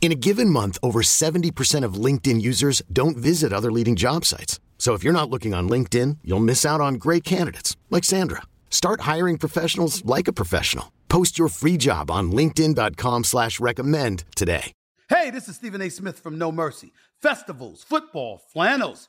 In a given month, over 70% of LinkedIn users don't visit other leading job sites. So if you're not looking on LinkedIn, you'll miss out on great candidates like Sandra. Start hiring professionals like a professional. Post your free job on LinkedIn.com slash recommend today. Hey, this is Stephen A. Smith from No Mercy. Festivals, football, flannels.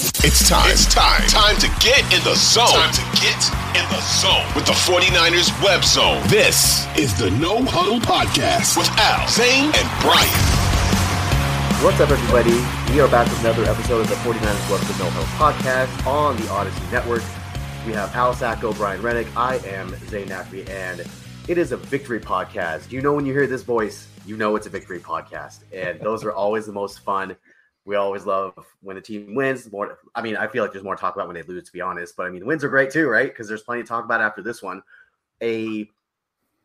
It's time. It's time. Time to get in the zone. Time to get in the zone with the 49ers web zone. This is the No Huddle Podcast with Al, Zane, and Brian. What's up, everybody? We are back with another episode of the 49ers Web Zone No Huddle Podcast on the Odyssey Network. We have Al Sacco, Brian Rennick. I am Zane Nafri, and it is a victory podcast. You know, when you hear this voice, you know it's a victory podcast. And those are always the most fun. We always love when the team wins. More, I mean, I feel like there's more to talk about when they lose, to be honest. But I mean, wins are great too, right? Because there's plenty to talk about after this one. A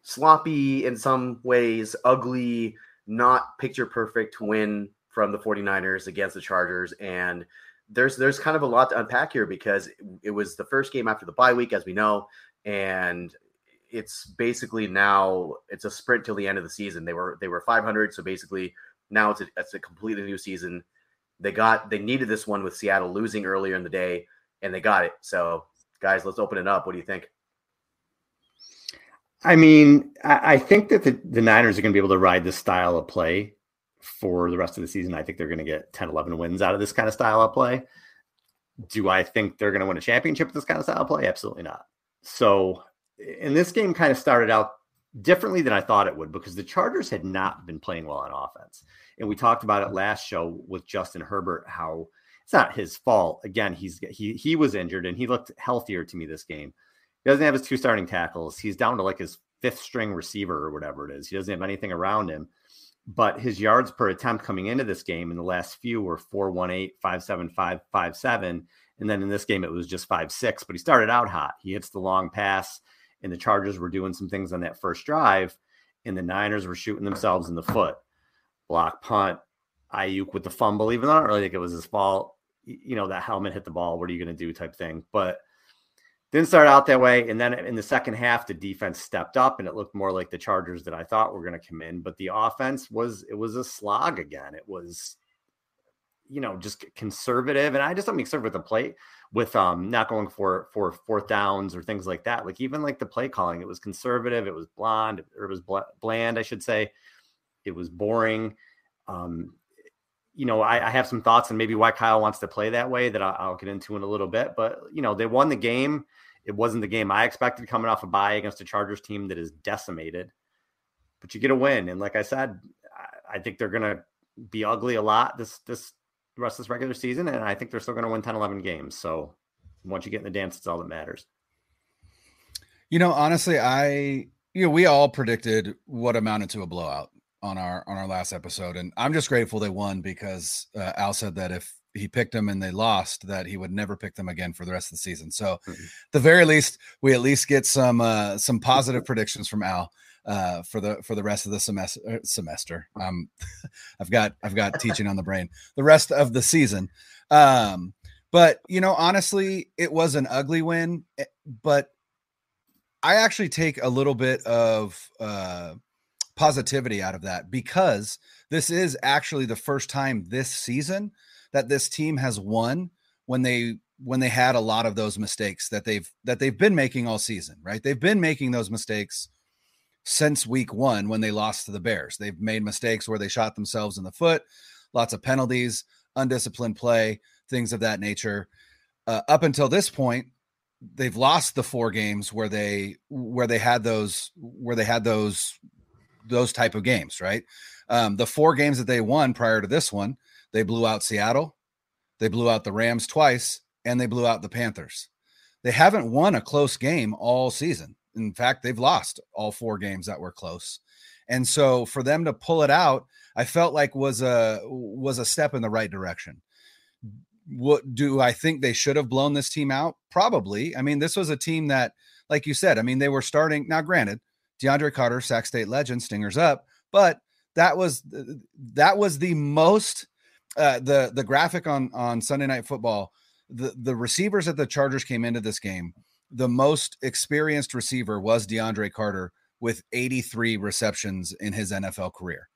sloppy, in some ways, ugly, not picture perfect win from the 49ers against the Chargers. And there's there's kind of a lot to unpack here because it was the first game after the bye week, as we know, and it's basically now it's a sprint till the end of the season. They were they were 500, so basically now it's a, it's a completely new season. They got they needed this one with Seattle losing earlier in the day, and they got it. So, guys, let's open it up. What do you think? I mean, I, think that the, the Niners are going to be able to ride this style of play for the rest of the season. I think they're going to get 10, 11 wins out of this kind of style of play. Do I think they're going to win a championship with this kind of style of play? Absolutely not. So, and this game kind of started out differently than I thought it would because the Chargers had not been playing well on offense. And we talked about it mm-hmm. last show with Justin Herbert how it's not his fault. Again, he's he he was injured and he looked healthier to me this game. He doesn't have his two starting tackles. He's down to like his fifth string receiver or whatever it is. He doesn't have anything around him. But his yards per attempt coming into this game in the last few were 418, 575, 57. And then in this game, it was just 5 6. But he started out hot. He hits the long pass, and the Chargers were doing some things on that first drive, and the Niners were shooting themselves in the foot. Block punt, Aiyuk with the fumble, even though I don't really think it was his fault. You know, that helmet hit the ball. What are you going to do type thing? But didn't start out that way. And then in the second half, the defense stepped up and it looked more like the Chargers that I thought were going to come in. But the offense was, it was a slog again. It was, you know, just conservative. And I just don't mean conservative with the play with um not going for for fourth downs or things like that. Like even like the play calling, it was conservative, it was blonde, or it was bland, I should say. It was boring. Um, you know, I, I, have some thoughts on maybe why Kyle wants to play that way that I'll, I'll, get into in a little bit. But you know, they won the game. It wasn't the game I expected coming off a bye against a Chargers team that is decimated. But you get a win, and like I said, I, I think they're to be ugly a lot this this rest of this regular season, and I think they're still going to win 10, 11 games. So once you get in the dance, it's all that matters. You know, honestly, I you know we all predicted what amounted to a blowout on our on our last episode, and I'm just grateful they won because uh, Al said that if he picked them and they lost, that he would never pick them again for the rest of the season. So, mm-hmm. the very least, we at least get some uh, some positive predictions from Al uh, for the for the rest of the semester. Er, semester, um, I've got I've got teaching on the brain. The rest of the season, um, but you know, honestly, it was an ugly win. Eh, but I actually take a little bit of uh, positivity out of that because this is actually the first time this season that this team has won when they when they had a lot of those mistakes that they've that they've been making all season, right? They've been making those mistakes since week 1 when they lost to the Bears. They've made mistakes where they shot themselves in the foot, lots of penalties, undisciplined play, things of that nature. Uh, up until this point, they've lost the four games where they where they had those where they had those those type of games, right? Um, the four games that they won prior to this one, they blew out Seattle, they blew out the Rams twice, and they blew out the Panthers. They haven't won a close game all season. In fact, they've lost all four games that were close. And so for them to pull it out, I felt like was a was a step in the right direction. What do I think they should have blown this team out? Probably. I mean, this was a team that, like you said, I mean, they were starting. Now, granted, DeAndre Carter, Sac State legend, stingers up, but that was that was the most uh, the the graphic on on Sunday Night Football. The the receivers that the Chargers came into this game, the most experienced receiver was DeAndre Carter with 83 receptions in his NFL career.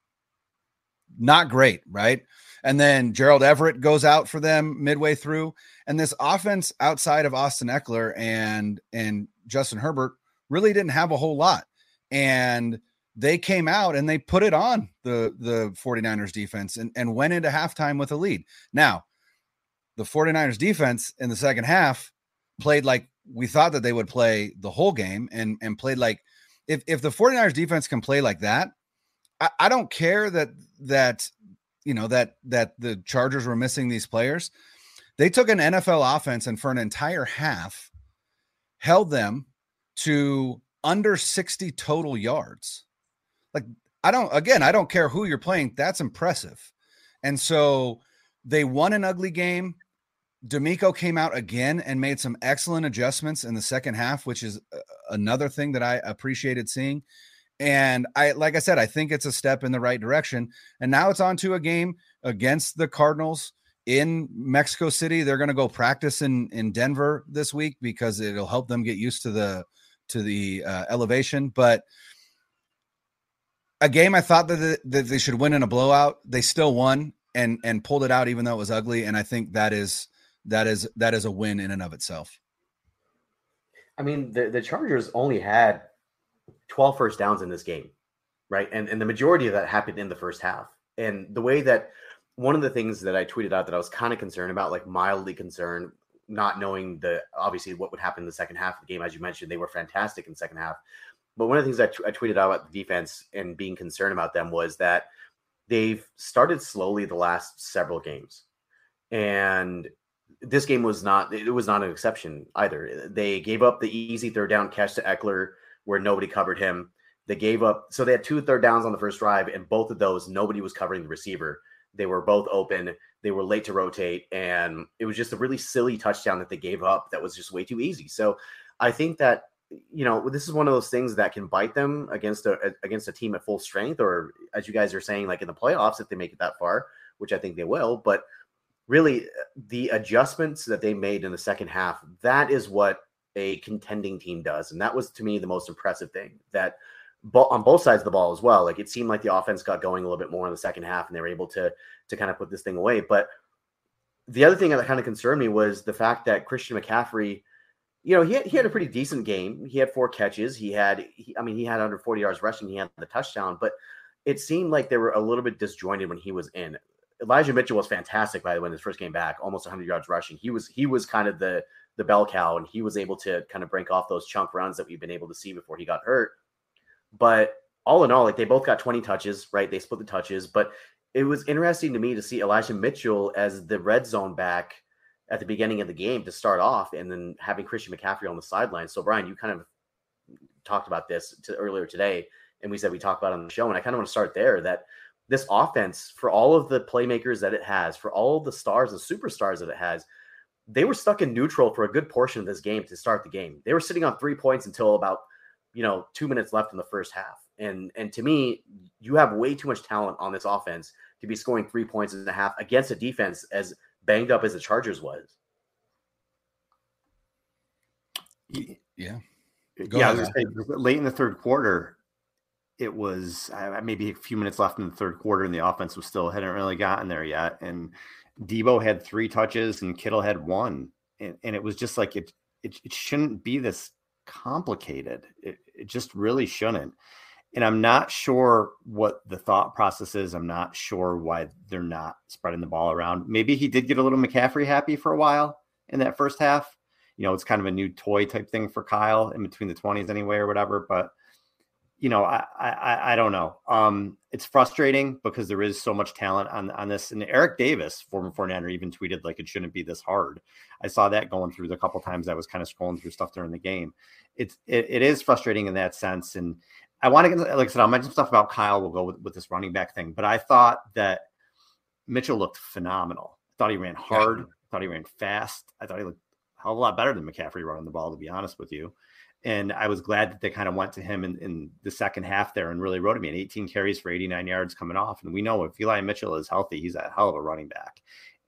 Not great, right? And then Gerald Everett goes out for them midway through. And this offense outside of Austin Ekeler and and Justin Herbert really didn't have a whole lot. And they came out and they put it on the the 49ers defense and, and went into halftime with a lead. Now, the 49ers defense in the second half played like we thought that they would play the whole game and and played like if if the 49ers defense can play like that, I, I don't care that that you know that that the Chargers were missing these players. They took an NFL offense and for an entire half held them to under 60 total yards. Like I don't again, I don't care who you're playing, that's impressive. And so they won an ugly game. DeMeco came out again and made some excellent adjustments in the second half, which is another thing that I appreciated seeing. And I, like I said, I think it's a step in the right direction. And now it's on to a game against the Cardinals in Mexico City. They're going to go practice in in Denver this week because it'll help them get used to the to the uh, elevation. But a game I thought that, the, that they should win in a blowout, they still won and and pulled it out even though it was ugly. And I think that is that is that is a win in and of itself. I mean, the, the Chargers only had 12 first downs in this game, right? And and the majority of that happened in the first half. And the way that one of the things that I tweeted out that I was kind of concerned about, like mildly concerned, not knowing the obviously what would happen in the second half of the game, as you mentioned, they were fantastic in the second half. But one of the things I, t- I tweeted out about the defense and being concerned about them was that they've started slowly the last several games, and this game was not it was not an exception either. They gave up the easy third down catch to Ekeler where nobody covered him. They gave up, so they had two third downs on the first drive, and both of those, nobody was covering the receiver. They were both open. They were late to rotate, and it was just a really silly touchdown that they gave up that was just way too easy. So I think that you know this is one of those things that can bite them against a against a team at full strength, or as you guys are saying, like in the playoffs if they make it that far, which I think they will. But really, uh, the adjustments that they made in the second half, that is what a contending team does. And that was to me the most impressive thing that on both sides of the ball as well. Like it seemed like the offense got going a little bit more in the second half and they were able to to kind of put this thing away. But the other thing that kind of concerned me was the fact that Christian McCaffrey, you know, he had, he had a pretty decent game. He had four catches. He had, he, I mean, he had under 40 yards rushing. He had the touchdown, but it seemed like they were a little bit disjointed when he was in. Elijah Mitchell was fantastic, by the way, when his first came back, almost 100 yards rushing. He was he was kind of the the bell cow, and he was able to kind of break off those chunk runs that we've been able to see before he got hurt. But all in all, like they both got 20 touches, right? They split the touches, but it was interesting to me to see Elijah Mitchell as the red zone back at the beginning of the game to start off, and then having Christian McCaffrey on the sideline. So, Brian, you kind of talked about this to, earlier today, and we said we talked about on the show, and I kind of want to start there that this offense, for all of the playmakers that it has, for all of the stars and superstars that it has, they were stuck in neutral for a good portion of this game to start the game. They were sitting on three points until about you know two minutes left in the first half. And and to me, you have way too much talent on this offense to be scoring three points and a half against a defense as banged up as the Chargers was. Yeah. Go yeah, say, late in the third quarter, it was uh, maybe a few minutes left in the third quarter, and the offense was still hadn't really gotten there yet. And Deebo had three touches and Kittle had one. and, and it was just like it, it it shouldn't be this complicated. It, it just really shouldn't. And I'm not sure what the thought process is. I'm not sure why they're not spreading the ball around. Maybe he did get a little McCaffrey happy for a while in that first half. You know, it's kind of a new toy type thing for Kyle in between the 20s anyway, or whatever. But you know, I, I I don't know. Um, it's frustrating because there is so much talent on on this. And Eric Davis, former 49er, even tweeted like it shouldn't be this hard. I saw that going through the couple times I was kind of scrolling through stuff during the game. It's it, it is frustrating in that sense. And I want to get like I said, I'll mention stuff about Kyle. We'll go with, with this running back thing. But I thought that Mitchell looked phenomenal. I thought he ran hard. I thought he ran fast. I thought he looked a hell of a lot better than McCaffrey running the ball, to be honest with you. And I was glad that they kind of went to him in, in the second half there and really rode me. And 18 carries for 89 yards coming off. And we know if Eli Mitchell is healthy, he's a hell of a running back.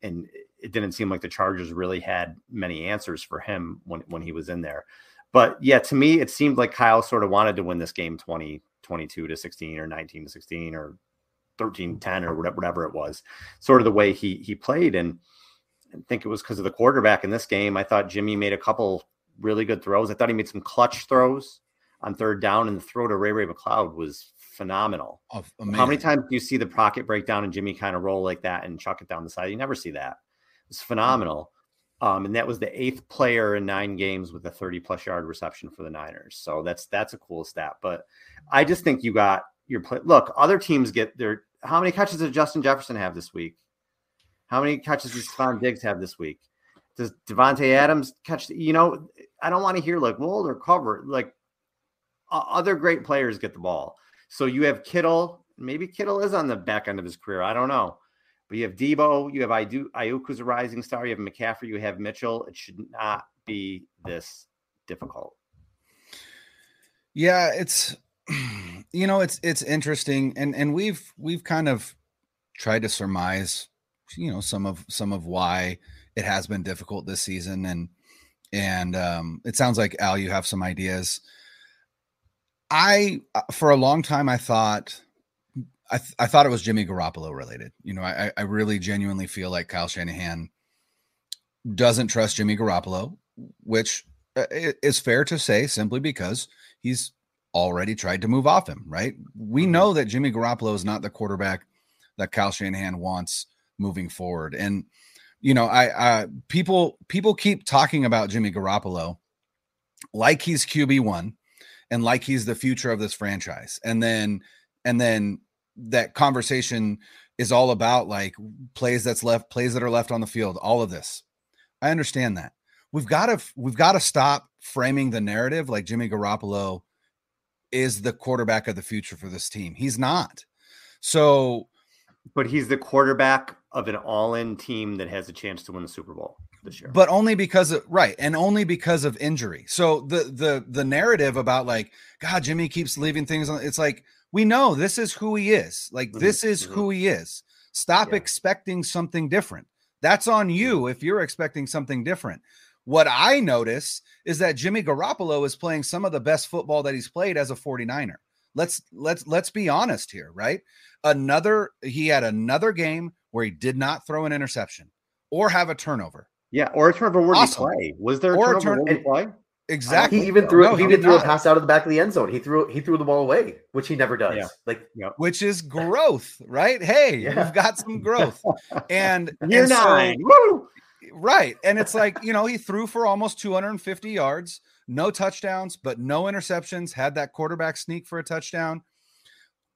And it didn't seem like the Chargers really had many answers for him when, when he was in there. But yeah, to me, it seemed like Kyle sort of wanted to win this game 20, 22 to 16 or 19 to 16 or 13 10 or whatever, whatever it was, sort of the way he he played. And I think it was because of the quarterback in this game. I thought Jimmy made a couple really good throws. I thought he made some clutch throws on third down, and the throw to Ray Ray McCloud was phenomenal. Oh, How many times do you see the pocket break down and Jimmy kind of roll like that and chuck it down the side? You never see that. It's phenomenal. Um, and that was the eighth player in nine games with a 30 plus yard reception for the Niners. So that's that's a cool stat. But I just think you got your play. Look, other teams get their. How many catches did Justin Jefferson have this week? How many catches does Stefon Diggs have this week? Does Davante Adams catch? You know, I don't want to hear like well or cover. Like uh, other great players get the ball. So you have Kittle. Maybe Kittle is on the back end of his career. I don't know. But you have Deebo, you have Aiyuk, who's a rising star. You have McCaffrey, you have Mitchell. It should not be this difficult. Yeah, it's you know it's it's interesting, and and we've we've kind of tried to surmise, you know, some of some of why it has been difficult this season, and and um, it sounds like Al, you have some ideas. I uh, for a long time I thought I, th- I thought it was Jimmy Garoppolo related. You know, I, I really genuinely feel like Kyle Shanahan doesn't trust Jimmy Garoppolo, which uh, is fair to say simply because he's already tried to move off him, right? We mm-hmm. know that Jimmy Garoppolo is not the quarterback that Kyle Shanahan wants moving forward. And you know, I, people people keep talking about Jimmy Garoppolo like he's QB1 and like he's the future of this franchise. And then and then that conversation is all about like plays that's left, plays that are left on the field, all of this. I understand that. We've got to we've got to stop framing the narrative like Jimmy Garoppolo is the quarterback of the future for this team. He's not. So but he's the quarterback of an all-in team that has a chance to win the Super Bowl this year. But only because of right, and only because of injury. So the the the narrative about like God, Jimmy keeps leaving things on. It's like we know this is who he is. Like mm-hmm. this is mm-hmm. who he is. Stop yeah. expecting something different. That's on you if you're expecting something different. What I notice is that Jimmy Garoppolo is playing some of the best football that he's played as a 49er. Let's let's let's be honest here, right? Another he had another game where he did not throw an interception or have a turnover. Yeah, or a turnover worthy awesome. play. Was there a or turnover a turn- play? Exactly. He even threw no, he, he even threw not. a pass out of the back of the end zone. He threw he threw the ball away, which he never does. Yeah. Like which is growth, right? Hey, yeah. you've got some growth. And and nine. So, Woo! Right. And it's like, you know, he threw for almost 250 yards, no touchdowns, but no interceptions, had that quarterback sneak for a touchdown.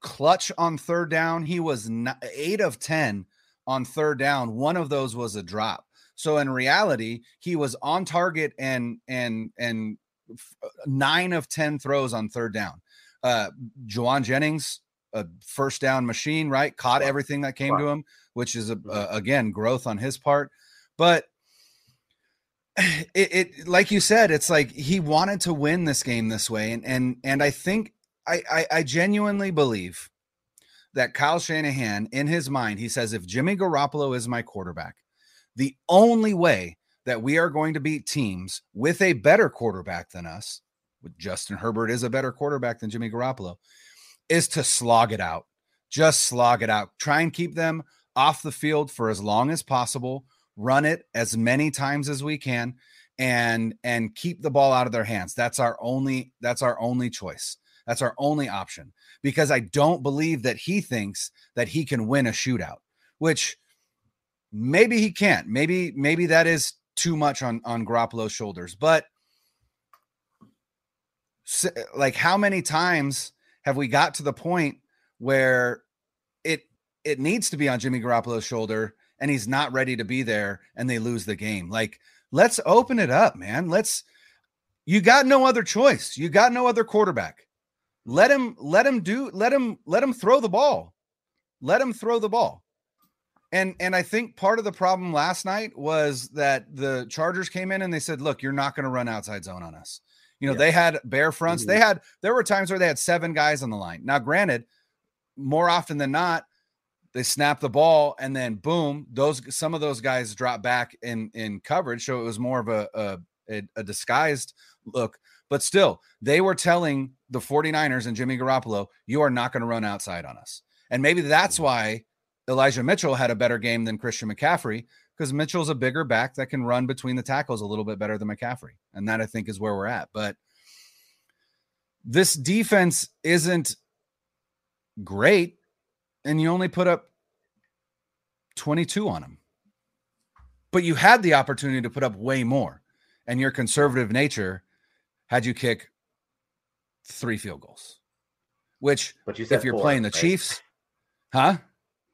Clutch on third down. He was 8 of 10 on third down. One of those was a drop. So in reality, he was on target and and and uh, nine of ten throws on third down. Uh Jauan Jennings, a first down machine, right? Caught everything that came wow. to him, which is a, mm-hmm. again growth on his part. But it, it, like you said, it's like he wanted to win this game this way, and and and I think I, I, I genuinely believe that Kyle Shanahan, in his mind, he says if Jimmy Garoppolo is my quarterback, the only way that we are going to beat teams with a better quarterback than us, with Justin Herbert is a better quarterback than Jimmy Garoppolo, is to slog it out. Just slog it out. Try and keep them off the field for as long as possible. run it as many times as we can and and keep the ball out of their hands. That's our only that's our only choice. That's our only option because I don't believe that he thinks that he can win a shootout, which maybe he can't. Maybe maybe that is too much on on Garoppolo's shoulders, but like how many times have we got to the point where it it needs to be on Jimmy Garoppolo's shoulder and he's not ready to be there and they lose the game. Like let's open it up, man. Let's you got no other choice. You got no other quarterback. Let him let him do let him let him throw the ball. Let him throw the ball. And and I think part of the problem last night was that the Chargers came in and they said, "Look, you're not going to run outside zone on us." You know, yeah. they had bear fronts. Mm-hmm. They had there were times where they had seven guys on the line. Now, granted, more often than not, they snap the ball and then boom, those some of those guys drop back in in coverage. So it was more of a a, a disguised look. But still, they were telling the 49ers and Jimmy Garoppolo, you are not going to run outside on us. And maybe that's mm-hmm. why Elijah Mitchell had a better game than Christian McCaffrey because Mitchell's a bigger back that can run between the tackles a little bit better than McCaffrey. And that I think is where we're at. But this defense isn't great. And you only put up 22 on them. But you had the opportunity to put up way more. And your conservative nature had you kick three field goals. Which, but you said if you're four, playing the right? Chiefs, huh?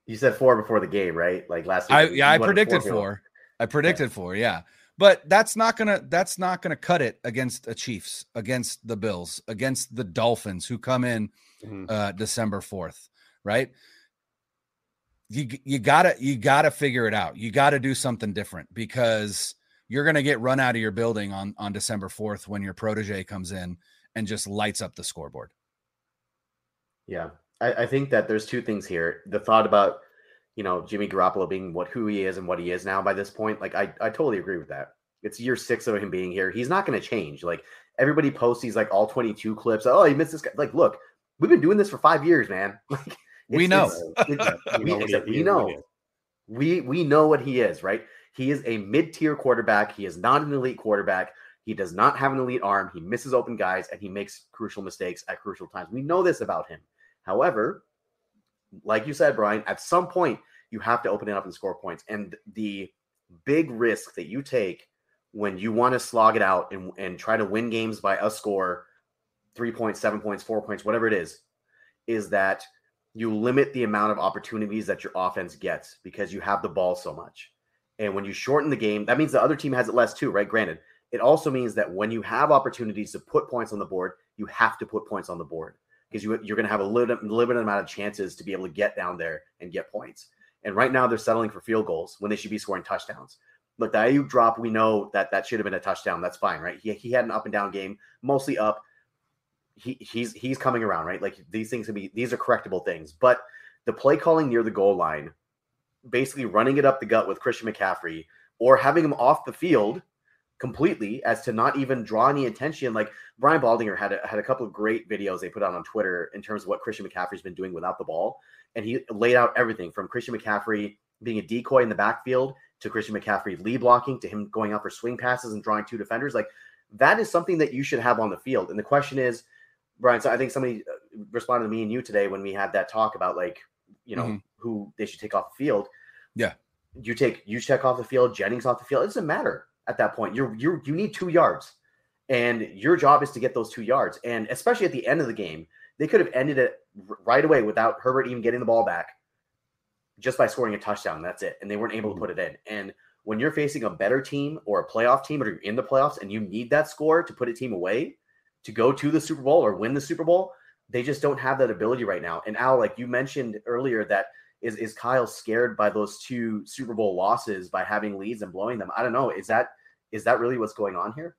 You said four before the game, right? Like last week. I, yeah, I predicted four. four. I predicted yeah. four. Yeah, but that's not gonna that's not gonna cut it against the Chiefs, against the Bills, against the Dolphins, who come in mm-hmm. uh, December fourth, right? You you gotta you gotta figure it out. You got to do something different because you're gonna get run out of your building on on December fourth when your protege comes in and just lights up the scoreboard. Yeah, I, I think that there's two things here. The thought about you know Jimmy Garoppolo being what who he is and what he is now by this point, like I I totally agree with that. It's year six of him being here. He's not going to change. Like everybody posts these like all 22 clips. Oh, he missed this guy. Like, look, we've been doing this for five years, man. Like we know. It's, it's, we, we know. We we know what he is, right? He is a mid-tier quarterback. He is not an elite quarterback. He does not have an elite arm. He misses open guys and he makes crucial mistakes at crucial times. We know this about him. However, like you said, Brian, at some point you have to open it up and score points. And the big risk that you take when you want to slog it out and, and try to win games by a score, three points, seven points, four points, whatever it is, is that you limit the amount of opportunities that your offense gets because you have the ball so much. And when you shorten the game, that means the other team has it less too, right? Granted, it also means that when you have opportunities to put points on the board, you have to put points on the board because you, you're going to have a limited, limited amount of chances to be able to get down there and get points. And right now they're settling for field goals when they should be scoring touchdowns. Look, the Aiyuk drop, we know that that should have been a touchdown. That's fine, right? He, he had an up and down game, mostly up. He, he's he's coming around, right? Like these things can be these are correctable things, but the play calling near the goal line, basically running it up the gut with Christian McCaffrey or having him off the field completely as to not even draw any attention. Like Brian Baldinger had a, had a couple of great videos they put out on Twitter in terms of what Christian McCaffrey's been doing without the ball, and he laid out everything from Christian McCaffrey being a decoy in the backfield to Christian McCaffrey lead blocking to him going out for swing passes and drawing two defenders. Like that is something that you should have on the field. And the question is, Brian, so I think somebody uh, responded to me and you today when we had that talk about like, you know, mm-hmm. who they should take off the field. Yeah. You take you check off the field, Jennings off the field. It doesn't matter at that point. You're you you need two yards, and your job is to get those two yards. And especially at the end of the game, they could have ended it right away without Herbert even getting the ball back, just by scoring a touchdown. That's it, and they weren't able to mm-hmm. put it in. And when you're facing a better team or a playoff team, or you're in the playoffs, and you need that score to put a team away to go to the Super Bowl or win the Super Bowl, they just don't have that ability right now. And Al, like you mentioned earlier, that is is Kyle scared by those two Super Bowl losses by having leads and blowing them? I don't know. Is that is that really what's going on here?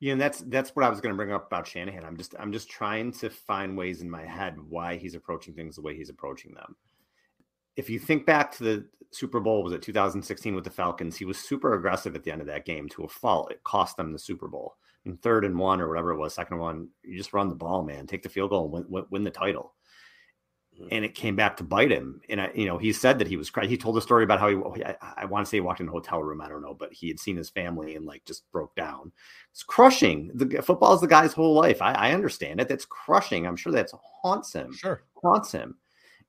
Yeah, and that's that's what I was going to bring up about Shanahan. I'm just I'm just trying to find ways in my head why he's approaching things the way he's approaching them. If you think back to the Super Bowl, was it 2016 with the Falcons? He was super aggressive at the end of that game to a fault. It cost them the Super Bowl. In third and one or whatever it was, second one, you just run the ball, man. Take the field goal and win, win the title mm-hmm. and it came back to bite him. And I, you know, he said that he was crying. He told a story about how he, I, I want to say he walked in a hotel room. I don't know, but he had seen his family and like just broke down. It's crushing. The football is the guy's whole life. I, I understand it. That's crushing. I'm sure that's haunts him. Sure, haunts him.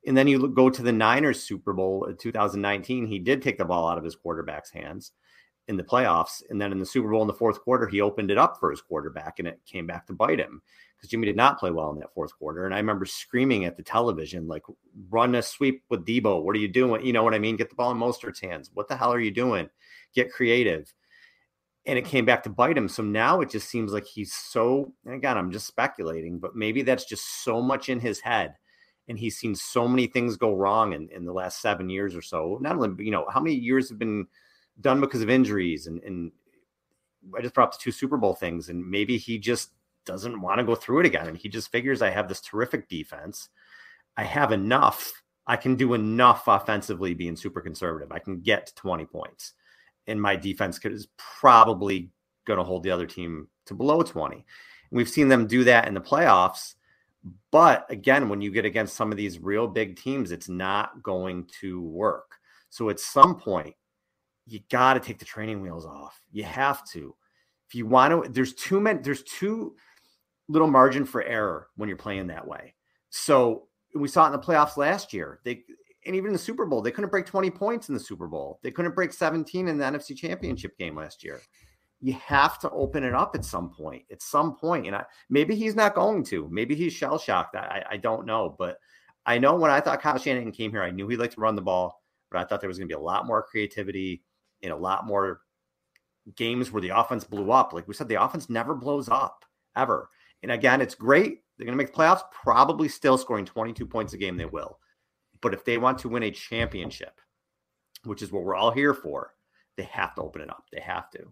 And then you go to the Niners Super Bowl uh, in 2019. He did take the ball out of his quarterback's hands in the playoffs. And then in the Super Bowl in the fourth quarter, he opened it up for his quarterback and it came back to bite him because Jimmy did not play well in that fourth quarter. And I remember screaming at the television, like, run a sweep with Deebo. What are you doing? You know what I mean? Get the ball in Mostert's hands. What the hell are you doing? Get creative. And it came back to bite him. So now it just seems like he's so, again, I'm just speculating, but maybe that's just so much in his head. And he's seen so many things go wrong in, in the last seven years or so. Not only, you know, how many years have been done because of injuries and, and I just brought up the two Super Bowl things, and maybe he just doesn't want to go through it again. And he just figures I have this terrific defense. I have enough. I can do enough offensively being super conservative. I can get to 20 points. And my defense is probably going to hold the other team to below 20. And we've seen them do that in the playoffs. But again, when you get against some of these real big teams, it's not going to work. So at some point, you got to take the training wheels off. You have to. If you want to, there's too many, there's too, little margin for error when you're playing that way. So we saw it in the playoffs last year. They and even in the Super Bowl, they couldn't break 20 points in the Super Bowl. They couldn't break 17 in the NFC Championship game last year. You have to open it up at some point. At some point, and I, maybe he's not going to. Maybe he's shell shocked. I, I don't know, but I know when I thought Kyle Shanahan came here, I knew he liked to run the ball, but I thought there was going to be a lot more creativity and a lot more games where the offense blew up. Like we said, the offense never blows up ever. And again, it's great. They're going to make the playoffs, probably still scoring 22 points a game. They will. But if they want to win a championship, which is what we're all here for, they have to open it up. They have to.